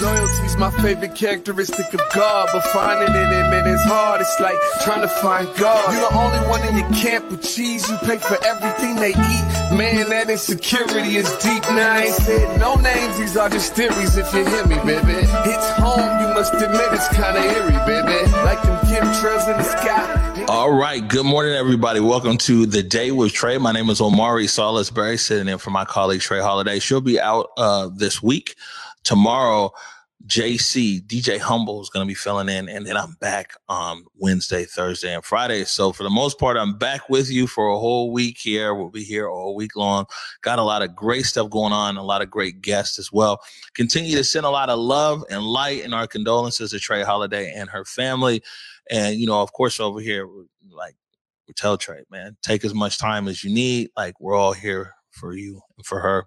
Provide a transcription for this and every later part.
Loyalty's my favorite characteristic of God, but finding it in it is hard. It's like trying to find God. You're the only one in your camp with cheese. You pay for everything they eat. Man, that insecurity is deep. Now I ain't said no names. These are just theories. If you hear me, baby, it's home. You must admit it's kind of eerie, baby. Like them chemtrails in the sky. All right. Good morning, everybody. Welcome to the day with Trey. My name is Omari Salisbury, sitting in for my colleague Trey Holiday. She'll be out uh, this week tomorrow JC DJ Humble is going to be filling in, and then I'm back on Wednesday, Thursday, and Friday. So for the most part, I'm back with you for a whole week here. We'll be here all week long. Got a lot of great stuff going on, a lot of great guests as well. Continue to send a lot of love and light and our condolences to Trey Holiday and her family. And you know, of course, over here, like we tell Trey, man, take as much time as you need. Like we're all here for you and for her.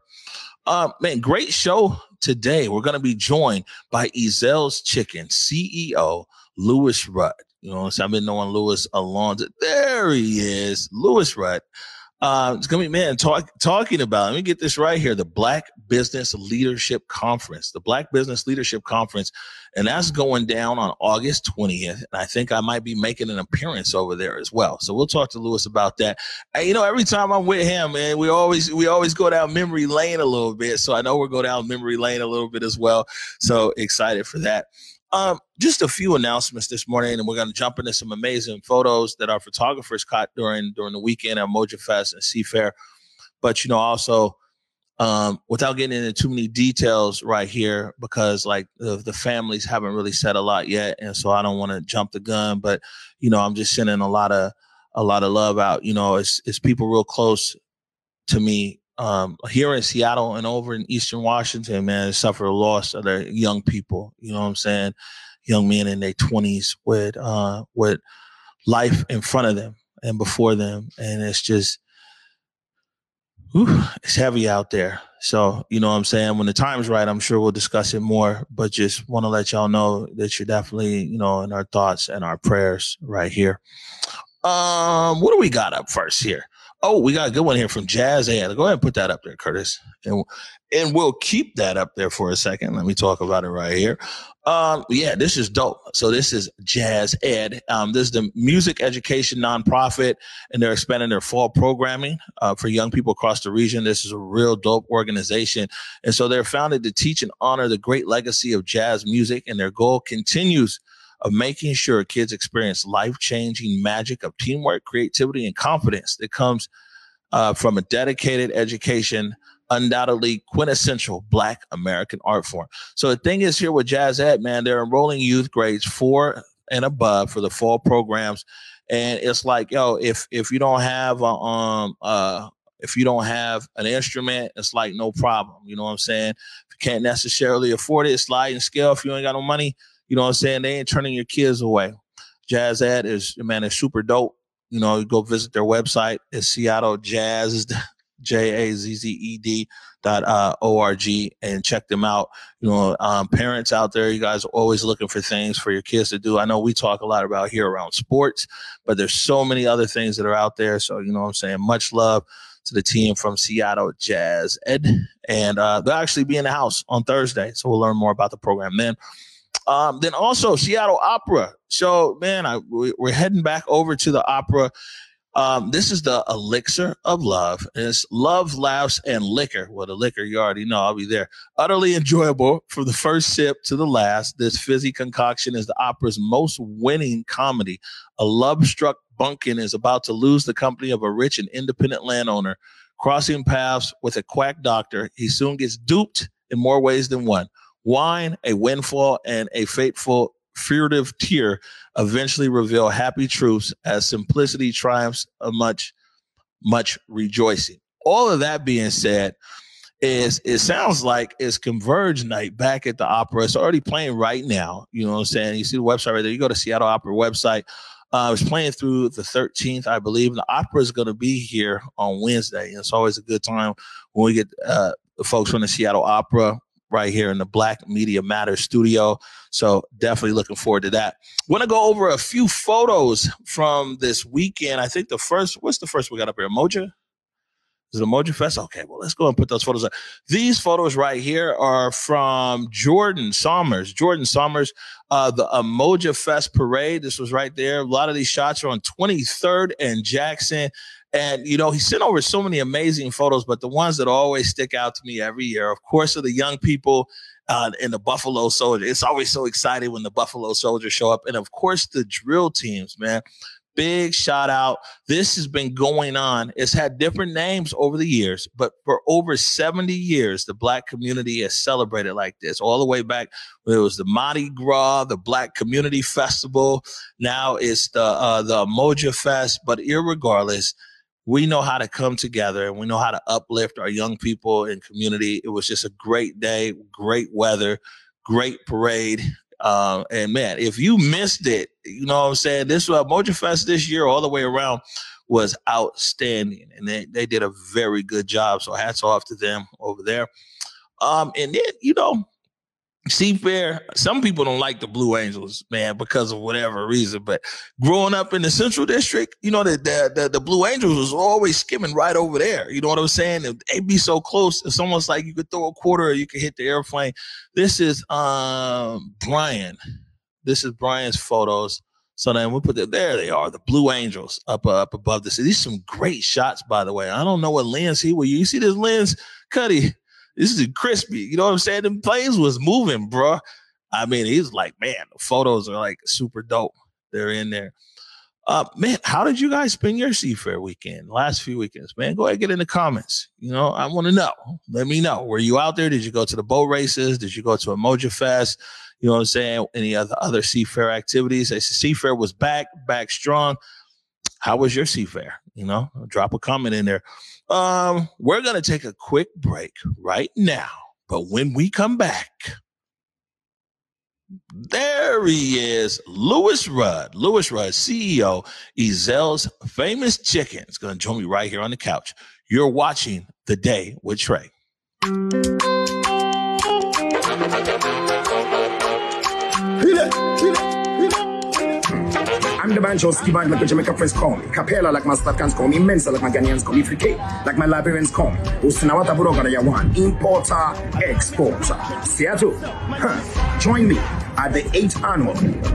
Uh, man, great show today. We're going to be joined by Ezell's Chicken CEO, Lewis Rudd. You know, so I've been knowing Lewis a long time. There he is, Lewis Rudd. Uh, it's gonna be man talk, talking about. Let me get this right here: the Black Business Leadership Conference, the Black Business Leadership Conference, and that's going down on August twentieth. And I think I might be making an appearance over there as well. So we'll talk to Lewis about that. And, you know, every time I'm with him, man, we always we always go down memory lane a little bit. So I know we're going down memory lane a little bit as well. So excited for that. Um, just a few announcements this morning, and we're going to jump into some amazing photos that our photographers caught during during the weekend at Moja Fest and Seafair. But you know, also um, without getting into too many details right here, because like the, the families haven't really said a lot yet, and so I don't want to jump the gun. But you know, I'm just sending a lot of a lot of love out. You know, it's it's people real close to me um, here in Seattle and over in Eastern Washington, man, suffer a loss of their young people. You know what I'm saying? Young men in their 20s with uh, with life in front of them and before them, and it's just, whew, it's heavy out there. So you know what I'm saying. When the time's right, I'm sure we'll discuss it more. But just want to let y'all know that you're definitely, you know, in our thoughts and our prayers right here. Um, what do we got up first here? Oh, we got a good one here from Jazz Ed. Go ahead and put that up there, Curtis. And and we'll keep that up there for a second. Let me talk about it right here. Um, yeah, this is dope. So this is Jazz Ed. Um, this is the music education nonprofit, and they're expanding their fall programming uh, for young people across the region. This is a real dope organization, and so they're founded to teach and honor the great legacy of jazz music, and their goal continues of making sure kids experience life changing magic of teamwork, creativity, and confidence that comes uh, from a dedicated education, undoubtedly quintessential Black American art form. So the thing is here with Jazz Ed, man, they're enrolling youth grades four and above for the fall programs. And it's like, yo, if if you don't have a, um uh if you don't have an instrument, it's like no problem. You know what I'm saying? If you can't necessarily afford it, slide and scale. If you ain't got no money, you know what I'm saying? They ain't turning your kids away. Jazz Ed is man, is super dope. You know, you go visit their website. It's Seattle Jazz, J A Z Z E D dot uh, O R G, and check them out. You know, um, parents out there, you guys are always looking for things for your kids to do. I know we talk a lot about here around sports, but there's so many other things that are out there. So, you know what I'm saying? Much love to the team from Seattle Jazz Ed. And uh, they'll actually be in the house on Thursday. So we'll learn more about the program then. Um, then also Seattle Opera. So man, I, we, are heading back over to the opera. Um, this is the elixir of love. And it's love, laughs, and liquor. Well, the liquor you already know. I'll be there. Utterly enjoyable from the first sip to the last. This fizzy concoction is the opera's most winning comedy. A love-struck bunkin is about to lose the company of a rich and independent landowner. Crossing paths with a quack doctor, he soon gets duped in more ways than one. Wine, a windfall, and a fateful furtive tear eventually reveal happy truths as simplicity triumphs a much, much rejoicing. All of that being said, is it sounds like it's Converge night back at the opera. It's already playing right now. You know what I'm saying? You see the website right there. You go to Seattle Opera website. Uh, it's playing through the 13th, I believe. The opera is going to be here on Wednesday. And it's always a good time when we get uh, folks from the Seattle Opera right here in the Black Media Matters studio. So definitely looking forward to that. Want to go over a few photos from this weekend. I think the first, what's the first we got up here? Moja? Is it Umoja Fest? Okay, well, let's go and put those photos up. These photos right here are from Jordan Sommers. Jordan Sommers, uh, the Umoja Fest parade. This was right there. A lot of these shots are on 23rd and Jackson. And, you know, he sent over so many amazing photos, but the ones that always stick out to me every year, of course, are the young people uh, in the Buffalo Soldier. It's always so exciting when the Buffalo Soldiers show up. And of course, the drill teams, man big shout out. This has been going on. It's had different names over the years, but for over 70 years, the black community has celebrated like this, all the way back when it was the Mardi Gras, the Black Community Festival. Now it's the uh, the Moja Fest. But irregardless, we know how to come together and we know how to uplift our young people and community. It was just a great day, great weather, great parade. Uh, and man, if you missed it, you know what I'm saying? This uh, Mojo Fest this year, all the way around, was outstanding. And they, they did a very good job. So hats off to them over there. Um, and then, you know, Seafair, some people don't like the Blue Angels, man, because of whatever reason. But growing up in the Central District, you know, the the, the, the Blue Angels was always skimming right over there. You know what I'm saying? They'd be so close. It's almost like you could throw a quarter or you could hit the airplane. This is um Brian. This is Brian's photos. So then we put that there. They are the Blue Angels up uh, up above the this. These some great shots, by the way. I don't know what lens he will. You see this lens, Cuddy? This is crispy. You know what I'm saying? The planes was moving, bro. I mean, he's like, man, the photos are like super dope. They're in there. Uh, man, how did you guys spend your Seafair weekend? Last few weekends, man. Go ahead, get in the comments. You know, I want to know. Let me know. Were you out there? Did you go to the boat races? Did you go to Umoja Fest? You know what I'm saying? Any other other Seafair activities? Seafair was back, back strong. How was your Seafair? You know, drop a comment in there. Um, we're going to take a quick break right now. But when we come back, there he is, Lewis Rudd. Lewis Rudd, CEO, Ezell's Famous Chicken, is going to join me right here on the couch. You're watching The Day with Trey. I'm the banjo ski band like the Jamaica friends call me. Capella like my Statcans call me. Mensa like my Ghanaians call me. Frike like my Liberians call me. Usinawata Buroga Yawan. Importer, exporter. Seattle. Huh. Join me at the 8th annual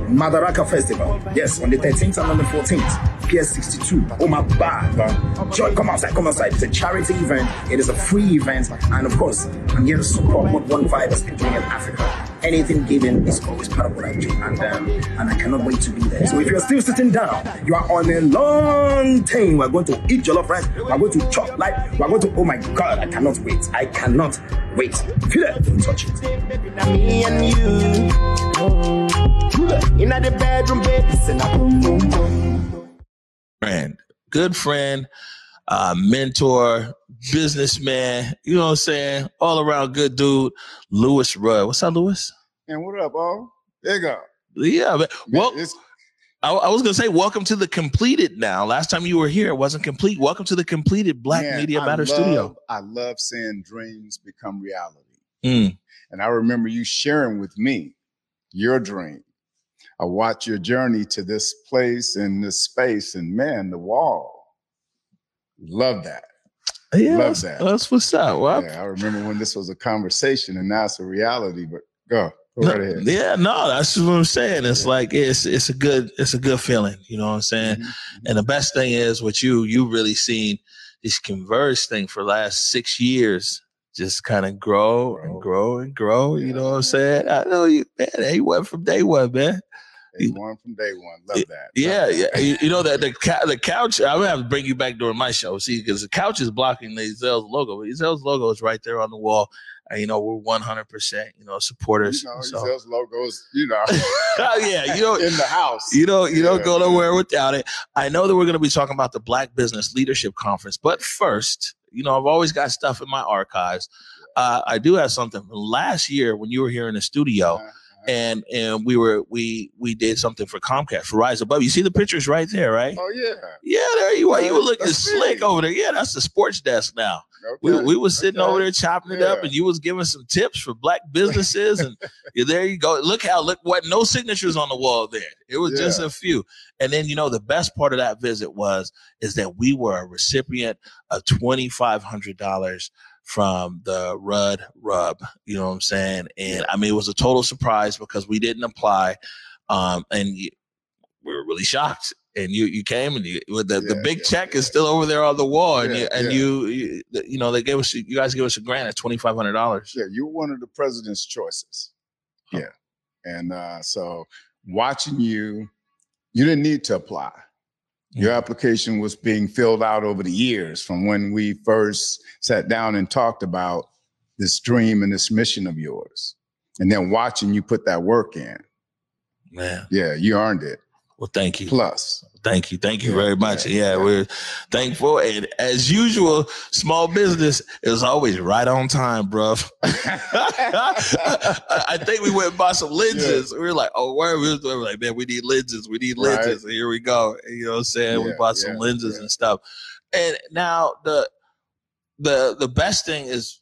Madaraka Festival. Yes, on the 13th and on the 14th. PS 62, Oh my bad, Join, come outside, come outside. It's a charity event. It is a free event. And of course, I'm here to support what One Vibe has been doing in Africa. Anything given is always part of what I do. And, um, and I cannot wait to be there. So if you're still sitting down, you are on a long time. We're going to eat jollof rice. We're going to chop like, we're going to, oh my God, I cannot wait. I cannot wait. Feel it, don't touch it. Me and you. In the bedroom, baby. Friend, good friend, uh, mentor, businessman, you know what I'm saying? All around good dude, Lewis Rudd. What's up, Lewis? And what up, all? There you go. Yeah, man. Well, I, I, was gonna say, welcome to the completed. Now, last time you were here, it wasn't complete. Welcome to the completed Black man, Media Matter Studio. I love seeing dreams become reality. Mm. And I remember you sharing with me your dream. I watched your journey to this place and this space, and man, the wall. Love that. Yeah, Love that. That's what's up. Well, yeah, I remember when this was a conversation, and now it's a reality. But go. Right. Yeah, no, that's what I'm saying. It's yeah. like it's it's a good it's a good feeling. You know what I'm saying? Mm-hmm. And the best thing is with you, you really seen this converse thing for last six years just kind of grow, and grow and grow. You know what I'm saying? I know you, man. He went from day one, man. Day one from day one. Love that. Yeah, Love yeah. You, you, know that the the couch. I'm gonna have to bring you back during my show. See, because the couch is blocking the Ezell's logo. Ezell's logo is right there on the wall. You know, we're 100, percent you know, supporters. You know, so. Logos. You know, oh yeah, you know, in the house. You don't, you yeah, don't go nowhere without it. I know that we're going to be talking about the Black Business Leadership Conference, but first, you know, I've always got stuff in my archives. Uh, I do have something from last year when you were here in the studio. Uh-huh. And and we were we we did something for Comcast for Rise Above. You see the pictures right there, right? Oh yeah, yeah. There you are. You were looking that's slick me. over there. Yeah, that's the sports desk now. Okay. We, we was sitting okay. over there chopping it yeah. up, and you was giving some tips for black businesses, and there you go. Look how look what no signatures on the wall there. It was yeah. just a few, and then you know the best part of that visit was is that we were a recipient of twenty five hundred dollars from the Rudd Rub. You know what I'm saying? And I mean, it was a total surprise because we didn't apply, um, and we were really shocked. And you you came and you with the, yeah, the big yeah, check yeah. is still over there on the wall, and you and you, you you know they gave us you guys gave us a grant at twenty five hundred dollars. Yeah, you were one of the president's choices. Huh. Yeah, and uh, so watching you, you didn't need to apply your application was being filled out over the years from when we first sat down and talked about this dream and this mission of yours. And then watching you put that work in. Man. Yeah, you earned it. Well, thank you. Plus. Thank you. Thank you yeah, very much. Yeah, yeah, we're thankful. And as usual, small business is always right on time, bro. I think we went and bought some lenses. Yeah. We were like, oh, where are we were like, man, we need lenses. We need lenses. Right. here we go. You know what I'm saying? we bought some lenses and stuff. And now the the the best thing is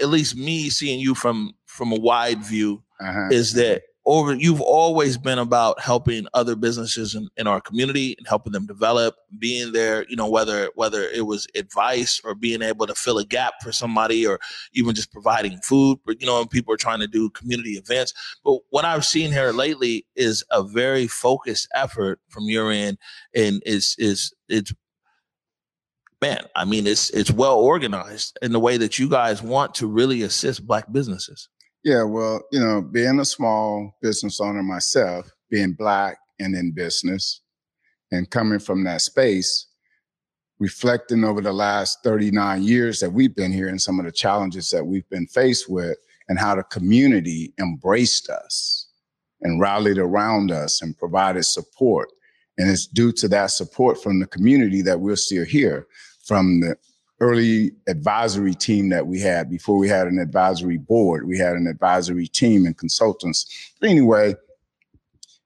at least me seeing you from from a wide view uh-huh. is that over you've always been about helping other businesses in, in our community and helping them develop being there you know whether whether it was advice or being able to fill a gap for somebody or even just providing food but you know when people are trying to do community events. But what i've seen here lately is a very focused effort from your end and is is it's man i mean it's it's well organized in the way that you guys want to really assist black businesses yeah, well, you know, being a small business owner myself, being black and in business, and coming from that space, reflecting over the last 39 years that we've been here and some of the challenges that we've been faced with, and how the community embraced us and rallied around us and provided support. And it's due to that support from the community that we're still here, from the early advisory team that we had before we had an advisory board. We had an advisory team and consultants. But anyway,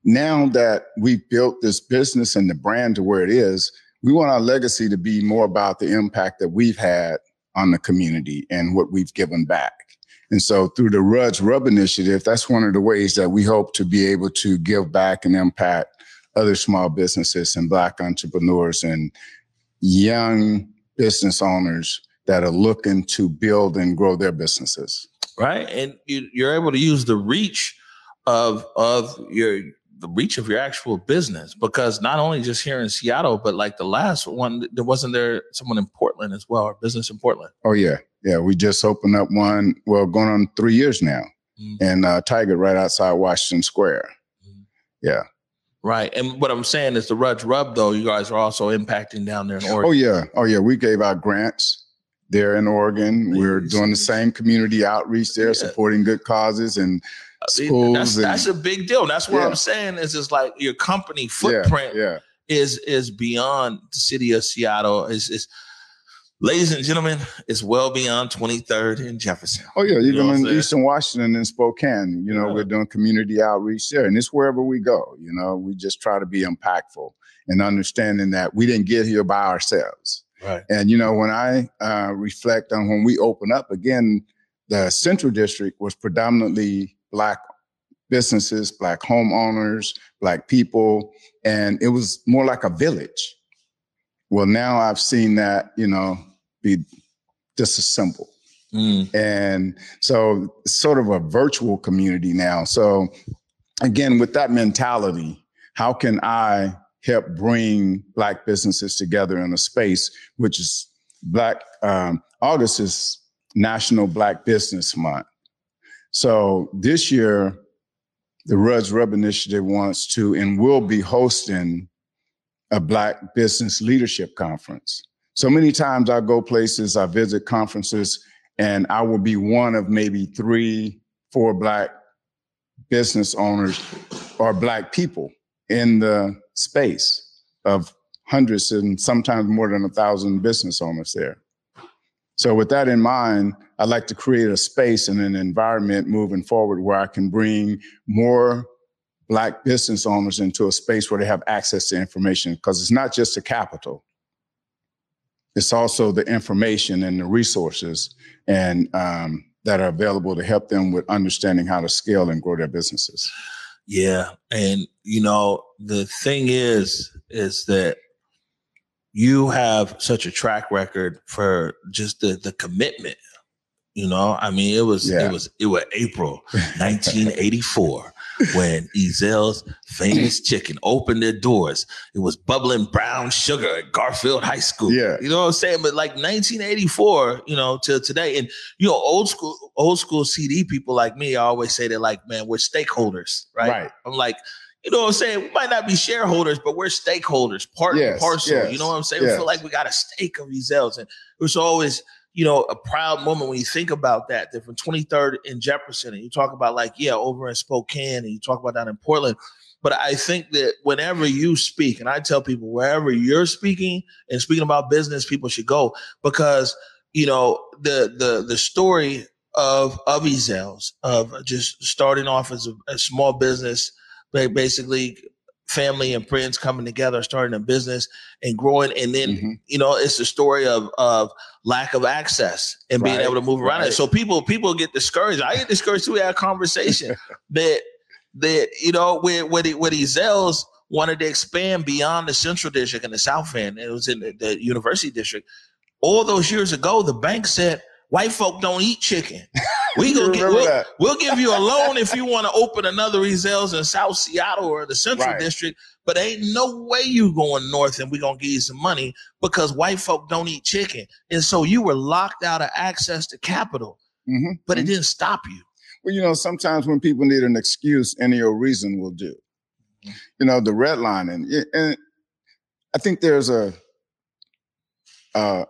now that we've built this business and the brand to where it is, we want our legacy to be more about the impact that we've had on the community and what we've given back. And so through the Rudd's Rub Initiative, that's one of the ways that we hope to be able to give back and impact other small businesses and Black entrepreneurs and young business owners that are looking to build and grow their businesses. Right. And you, are able to use the reach of of your the reach of your actual business because not only just here in Seattle, but like the last one, there wasn't there someone in Portland as well, or business in Portland. Oh yeah, yeah. We just opened up one. Well, going on three years now, mm-hmm. and uh, Tigard right outside Washington Square. Mm-hmm. Yeah. Right. And what I'm saying is the Rudd's Rub, though, you guys are also impacting down there in oh, Oregon. Oh, yeah. Oh, yeah. We gave out grants there in Oregon. We're doing the same community outreach there, yeah. supporting good causes and uh, schools. That's, and, that's a big deal. That's what yeah. I'm saying is it's like your company footprint yeah. is is beyond the city of Seattle. Is is ladies and gentlemen, it's well beyond 23rd and Jefferson. Oh yeah, even you know in Eastern Washington and Spokane, you know, yeah. we're doing community outreach there, and it's wherever we go. You know, we just try to be impactful and understanding that we didn't get here by ourselves. Right. And you know, when I uh, reflect on when we open up again, the Central District was predominantly black businesses, black homeowners, black people, and it was more like a village well, now I've seen that, you know, be disassembled. Mm. And so it's sort of a virtual community now. So again, with that mentality, how can I help bring black businesses together in a space which is black um, August is National Black Business Month. So this year, the Rudd's Rub Initiative wants to and will be hosting a Black Business Leadership Conference. So many times I go places, I visit conferences, and I will be one of maybe three, four Black business owners or Black people in the space of hundreds and sometimes more than a thousand business owners there. So, with that in mind, I'd like to create a space and an environment moving forward where I can bring more black business owners into a space where they have access to information because it's not just the capital it's also the information and the resources and um, that are available to help them with understanding how to scale and grow their businesses. Yeah, and you know the thing is, is that you have such a track record for just the the commitment. You know, I mean, it was yeah. it was it was April 1984 when Ezell's famous chicken opened their doors. It was bubbling brown sugar at Garfield High School. Yeah. You know what I'm saying? But like 1984, you know, till today. And you know, old school, old school CD people like me, I always say they're like, man, we're stakeholders, right? Right. I'm like, you know what I'm saying? We might not be shareholders, but we're stakeholders, part yes, and parcel. Yes, you know what I'm saying? Yes. We feel like we got a stake of Ezell's. And it was always you know, a proud moment when you think about that, that from 23rd in Jefferson, and you talk about like, yeah, over in Spokane, and you talk about down in Portland. But I think that whenever you speak, and I tell people wherever you're speaking and speaking about business, people should go because you know the the the story of of Ezell's of just starting off as a, a small business, basically family and friends coming together, starting a business and growing. And then, mm-hmm. you know, it's the story of of lack of access and being able to move around right. it. So people people get discouraged. I get discouraged too. We had a conversation that that you know where where the, where Ezell's wanted to expand beyond the central district and the south end. It was in the, the university district. All those years ago, the bank said white folk don't eat chicken. We gonna get we'll, we'll, give you a loan if you want to open another Ezell's in South Seattle or the Central right. District, but ain't no way you going north and we gonna give you some money because white folk don't eat chicken, and so you were locked out of access to capital. Mm-hmm. But it mm-hmm. didn't stop you. Well, you know, sometimes when people need an excuse, any old reason will do. Mm-hmm. You know, the redlining, and I think there's a. Uh,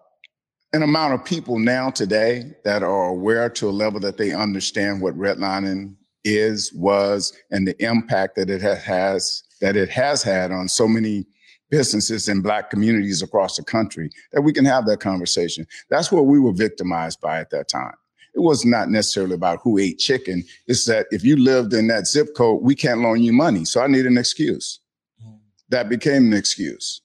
an amount of people now today that are aware to a level that they understand what redlining is, was, and the impact that it has that it has had on so many businesses in black communities across the country that we can have that conversation. That's what we were victimized by at that time. It was not necessarily about who ate chicken. It's that if you lived in that zip code, we can't loan you money. So I need an excuse. Mm. That became an excuse.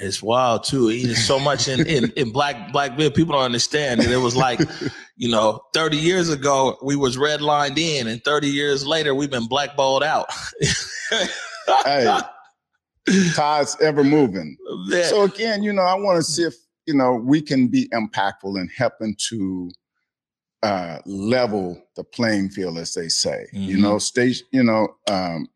It's wild too. Eating so much in, in, in black black beer, people don't understand. And it was like, you know, 30 years ago we was redlined in, and 30 years later we've been blackballed out. hey, tides ever moving. So again, you know, I want to see if you know we can be impactful in helping to uh, level the playing field, as they say. Mm-hmm. You know, stage. You know, um,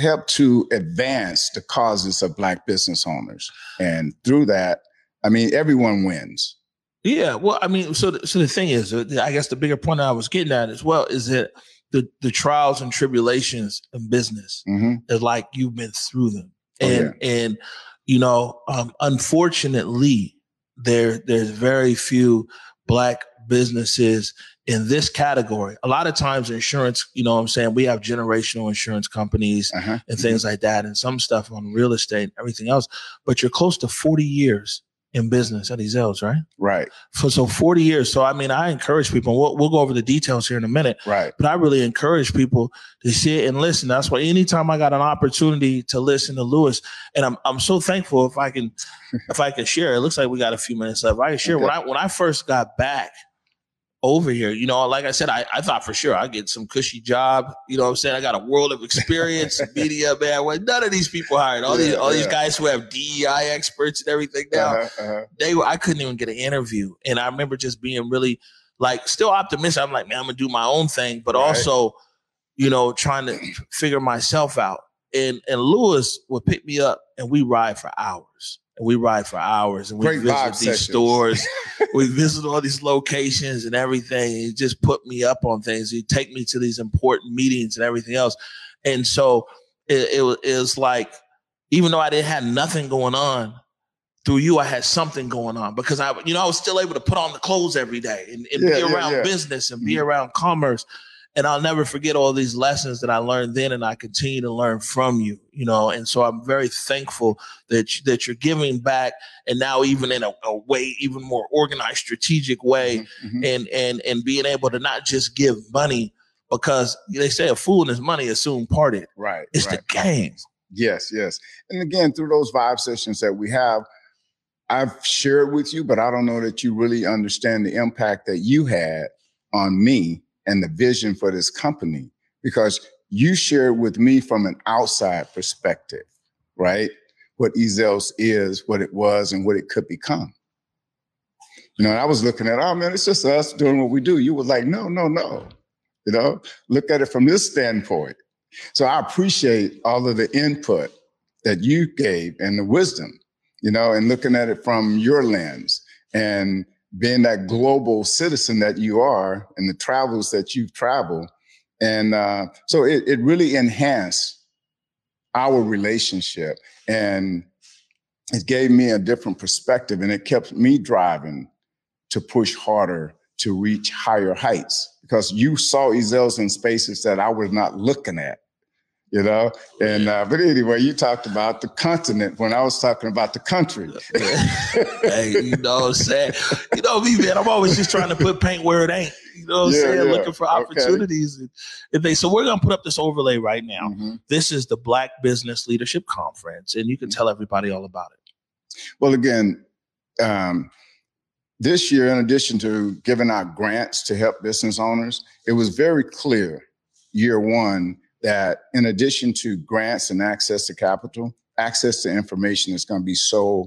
help to advance the causes of black business owners and through that i mean everyone wins yeah well i mean so the, so the thing is uh, i guess the bigger point i was getting at as well is that the the trials and tribulations in business mm-hmm. is like you've been through them and oh, yeah. and you know um, unfortunately there there's very few black businesses in this category. A lot of times insurance, you know what I'm saying, we have generational insurance companies uh-huh. and things mm-hmm. like that and some stuff on real estate and everything else, but you're close to 40 years in business at Ezell's, right? Right. For so 40 years. So I mean, I encourage people. We'll, we'll go over the details here in a minute. Right. But I really encourage people to sit and listen. That's why anytime I got an opportunity to listen to Lewis, and I'm I'm so thankful if I can if I can share. It looks like we got a few minutes left. I can share okay. when I when I first got back over here. You know, like I said, I, I thought for sure I'd get some cushy job. You know what I'm saying? I got a world of experience, media, man. Well, none of these people hired. All yeah, these all yeah. these guys who have DEI experts and everything now, uh-huh, uh-huh. they were I couldn't even get an interview. And I remember just being really like still optimistic. I'm like, man, I'm gonna do my own thing, but right. also, you know, trying to figure myself out. And and Lewis would pick me up and we ride for hours and we ride for hours and we Great visit these sessions. stores. we visit all these locations and everything. He just put me up on things. He'd take me to these important meetings and everything else. And so it, it, it was like, even though I didn't have nothing going on, through you, I had something going on because I, you know, I was still able to put on the clothes every day and, and yeah, be around yeah, yeah. business and be mm-hmm. around commerce and I'll never forget all these lessons that I learned then, and I continue to learn from you. You know, and so I'm very thankful that you, that you're giving back, and now even in a, a way, even more organized, strategic way, mm-hmm, mm-hmm. and and and being able to not just give money because they say a fool and his money is soon parted. Right, it's right. the game. Yes, yes, and again through those five sessions that we have. I've shared with you, but I don't know that you really understand the impact that you had on me and the vision for this company because you shared with me from an outside perspective, right? What Ezell's is, what it was, and what it could become. You know, I was looking at, oh man, it's just us doing what we do. You were like, no, no, no. You know, look at it from this standpoint. So I appreciate all of the input that you gave and the wisdom, you know, and looking at it from your lens and being that global citizen that you are and the travels that you've traveled. And uh, so it, it really enhanced our relationship and it gave me a different perspective and it kept me driving to push harder to reach higher heights because you saw Ezell's in spaces that I was not looking at you know. And uh, but anyway, you talked about the continent when I was talking about the country. hey, you know what I'm saying? You know me, man. I'm always just trying to put paint where it ain't. You know what I'm saying? Yeah. Looking for opportunities. Okay. And they, so we're gonna put up this overlay right now. Mm-hmm. This is the Black Business Leadership Conference, and you can tell everybody all about it. Well, again. Um, this year, in addition to giving out grants to help business owners, it was very clear year one that in addition to grants and access to capital, access to information is going to be so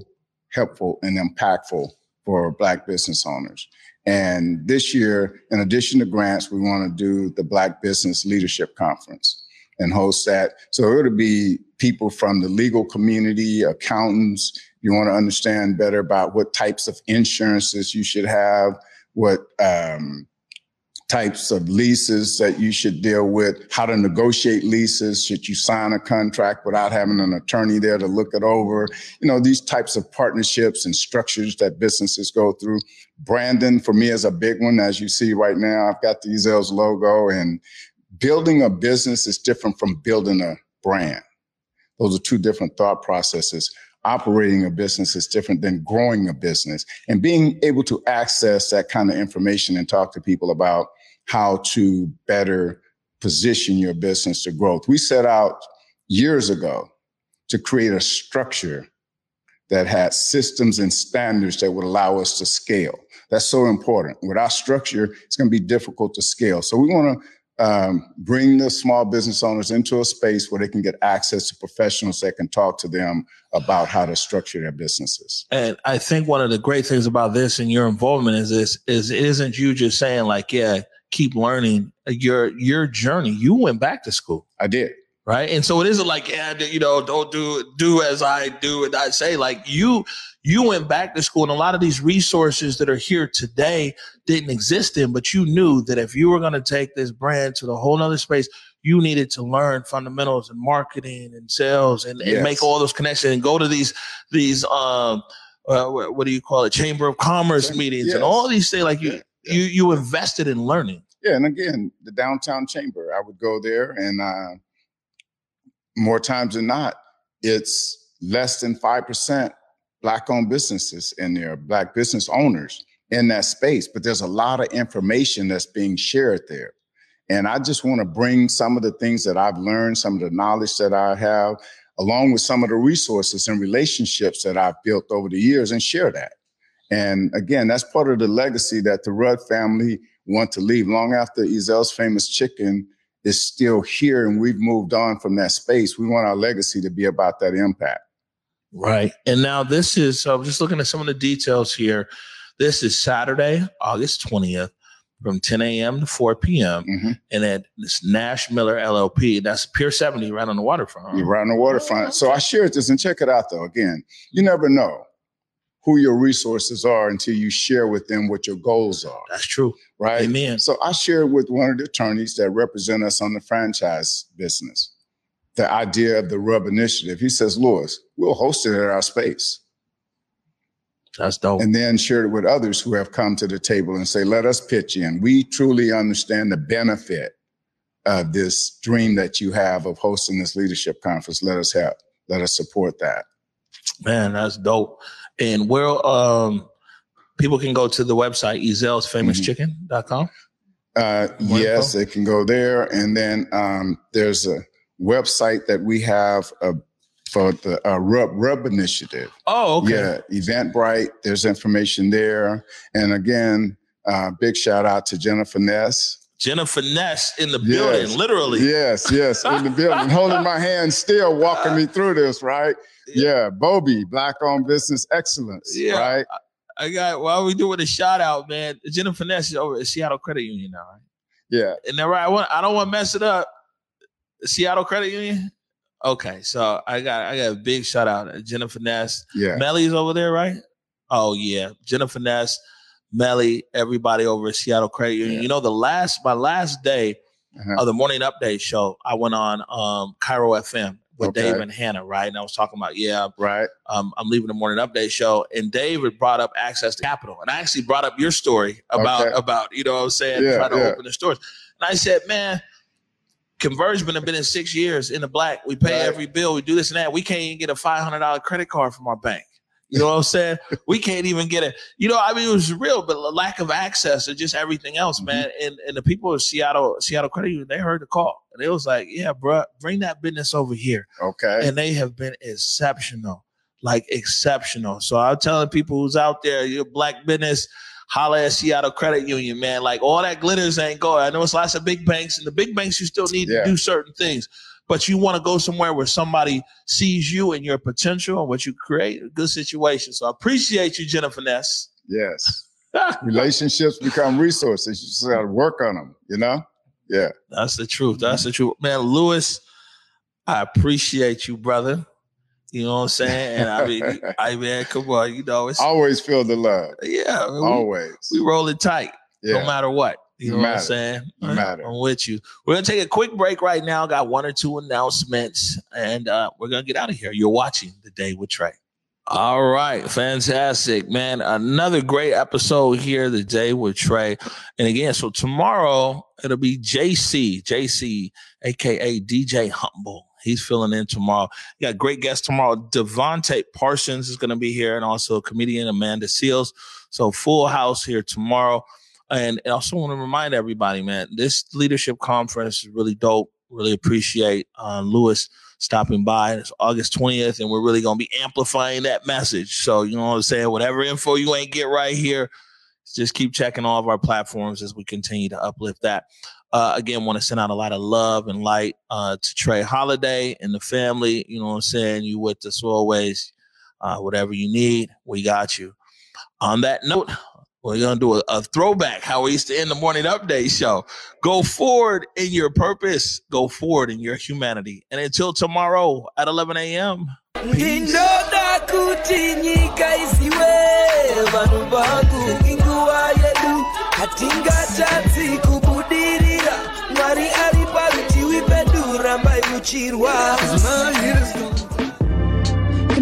helpful and impactful for Black business owners. And this year, in addition to grants, we want to do the Black Business Leadership Conference and host that. So it'll be people from the legal community, accountants. You want to understand better about what types of insurances you should have, what um, types of leases that you should deal with, how to negotiate leases. Should you sign a contract without having an attorney there to look it over? You know, these types of partnerships and structures that businesses go through. Brandon for me is a big one. As you see right now, I've got the Ezell's logo and building a business is different from building a brand. Those are two different thought processes operating a business is different than growing a business and being able to access that kind of information and talk to people about how to better position your business to growth. We set out years ago to create a structure that had systems and standards that would allow us to scale. That's so important. Without structure, it's going to be difficult to scale. So we want to um, bring the small business owners into a space where they can get access to professionals that can talk to them about how to structure their businesses. And I think one of the great things about this and your involvement is this is it isn't you just saying like, yeah, keep learning your your journey. You went back to school. I did right? And so it isn't like, yeah, you know, don't do do as I do and I say. Like you, you went back to school, and a lot of these resources that are here today didn't exist in, but you knew that if you were going to take this brand to the whole other space, you needed to learn fundamentals and marketing and sales and, yes. and make all those connections and go to these these um uh, what do you call it chamber of commerce meetings yes. and all these things like you. You you invested in learning yeah and again the downtown chamber i would go there and uh more times than not, it's less than 5% Black owned businesses in there, Black business owners in that space. But there's a lot of information that's being shared there. And I just want to bring some of the things that I've learned, some of the knowledge that I have, along with some of the resources and relationships that I've built over the years and share that. And again, that's part of the legacy that the Rudd family want to leave long after Ezell's famous chicken is still here and we've moved on from that space. We want our legacy to be about that impact. Right. And now this is, I'm just looking at some of the details here. This is Saturday, August 20th from 10 a.m. to 4 p.m. Mm-hmm. And at this Nash Miller LLP, that's Pier 70 right on the waterfront. You're right on the waterfront. So I shared this and check it out though. Again, you never know who your resources are until you share with them what your goals are. That's true. Right. Amen. So I shared with one of the attorneys that represent us on the franchise business the idea of the Rub Initiative. He says, Lewis, we'll host it at our space. That's dope. And then share it with others who have come to the table and say, let us pitch in. We truly understand the benefit of this dream that you have of hosting this leadership conference. Let us help. Let us support that. Man, that's dope. And where um, people can go to the website, ezellsfamouschicken.com. Uh, yes, they can go there. And then um, there's a website that we have, a for the uh, Rub Rub initiative. Oh, okay. Yeah, Eventbrite. There's information there, and again, uh, big shout out to Jennifer Ness. Jennifer Ness in the building, Yes. literally. Yes, yes, in the building, holding my hand, still walking me through this, right? Yeah, Bobby, Black Owned Business Excellence, Yeah. right? I got while we doing a shout out, man. Jennifer Ness is over at Seattle Credit Union now, right? Yeah, Isn't that right? I, want, I don't want to mess it up. Seattle Credit Union. Okay, so I got I got a big shout out to Jennifer Ness. yeah, Melly's over there, right? Oh yeah, Jennifer Ness, Melly, everybody over at Seattle Credit Union. Yeah. You know, the last my last day uh-huh. of the morning update show, I went on um KIRO FM with Okay. Dave and Hannah, right? And I was talking about yeah, right. um, I'm leaving the morning update show, and David brought up access to capital, and I actually brought up your story about Okay. about you know what I'm saying Yeah, trying to yeah. open the stores, and I said, man. Converge Media have been in six years in the black. We pay Right. every bill. We do this and that. We can't even get a five hundred dollar credit card from our bank. You know what I'm saying? we can't even get it. You know, I mean, it was real, but the lack of access and just everything else, Mhm. man. And and the people of Seattle, Seattle Credit Union, they heard the call, and it was like, yeah, bro, bring that business over here Okay. and they have been exceptional, like exceptional. So I'm telling people who's out there, you're black business, holla at Seattle Credit Union, man. Like all that glitters ain't going. I know it's lots of big banks, and the big banks you still need Yeah. to do certain things. But you want to go somewhere where somebody sees you and your potential and what you create, a good situation. So I appreciate you, Jennifer Ness. yes. Relationships become resources. You just got to work on them, you know? Yeah. That's the truth. That's the truth. Man, Lewis, I appreciate you, brother. You know what I'm saying? And I mean, I mean, come on, you know, it's Always feel the love. yeah, we, Always. we roll it tight, no matter what. You know No what I'm saying? Matter. I'm with you. We're gonna take a quick break right now. Got one or two announcements, and uh, we're gonna get out of here. You're watching the day with Trey. All right, fantastic, man. Another great episode here, the day with Trey. And again, so tomorrow it'll be JC, JC, aka DJ Humble. He's filling in tomorrow. You got great guests tomorrow. Devontae Parsons is going to be here, and also comedian Amanda Seales. So full house here tomorrow. And I also want to remind everybody, man, this leadership conference is really dope. Really appreciate uh, Lewis stopping by. It's August 20th, and we're really going to be amplifying that message. So, you know what I'm saying? Whatever info you ain't get right here, just keep checking all of our platforms as we continue to uplift that. Uh, again, want to send out a lot of love and light uh, to Trey Holiday and the family. You know what I'm saying? You with us always. Uh, whatever you need, we got you. On that note, we're going to do a, a throwback how we used to end the morning update show. Go forward in your purpose, go forward in your humanity. And until tomorrow at 11 a.m. ndinoda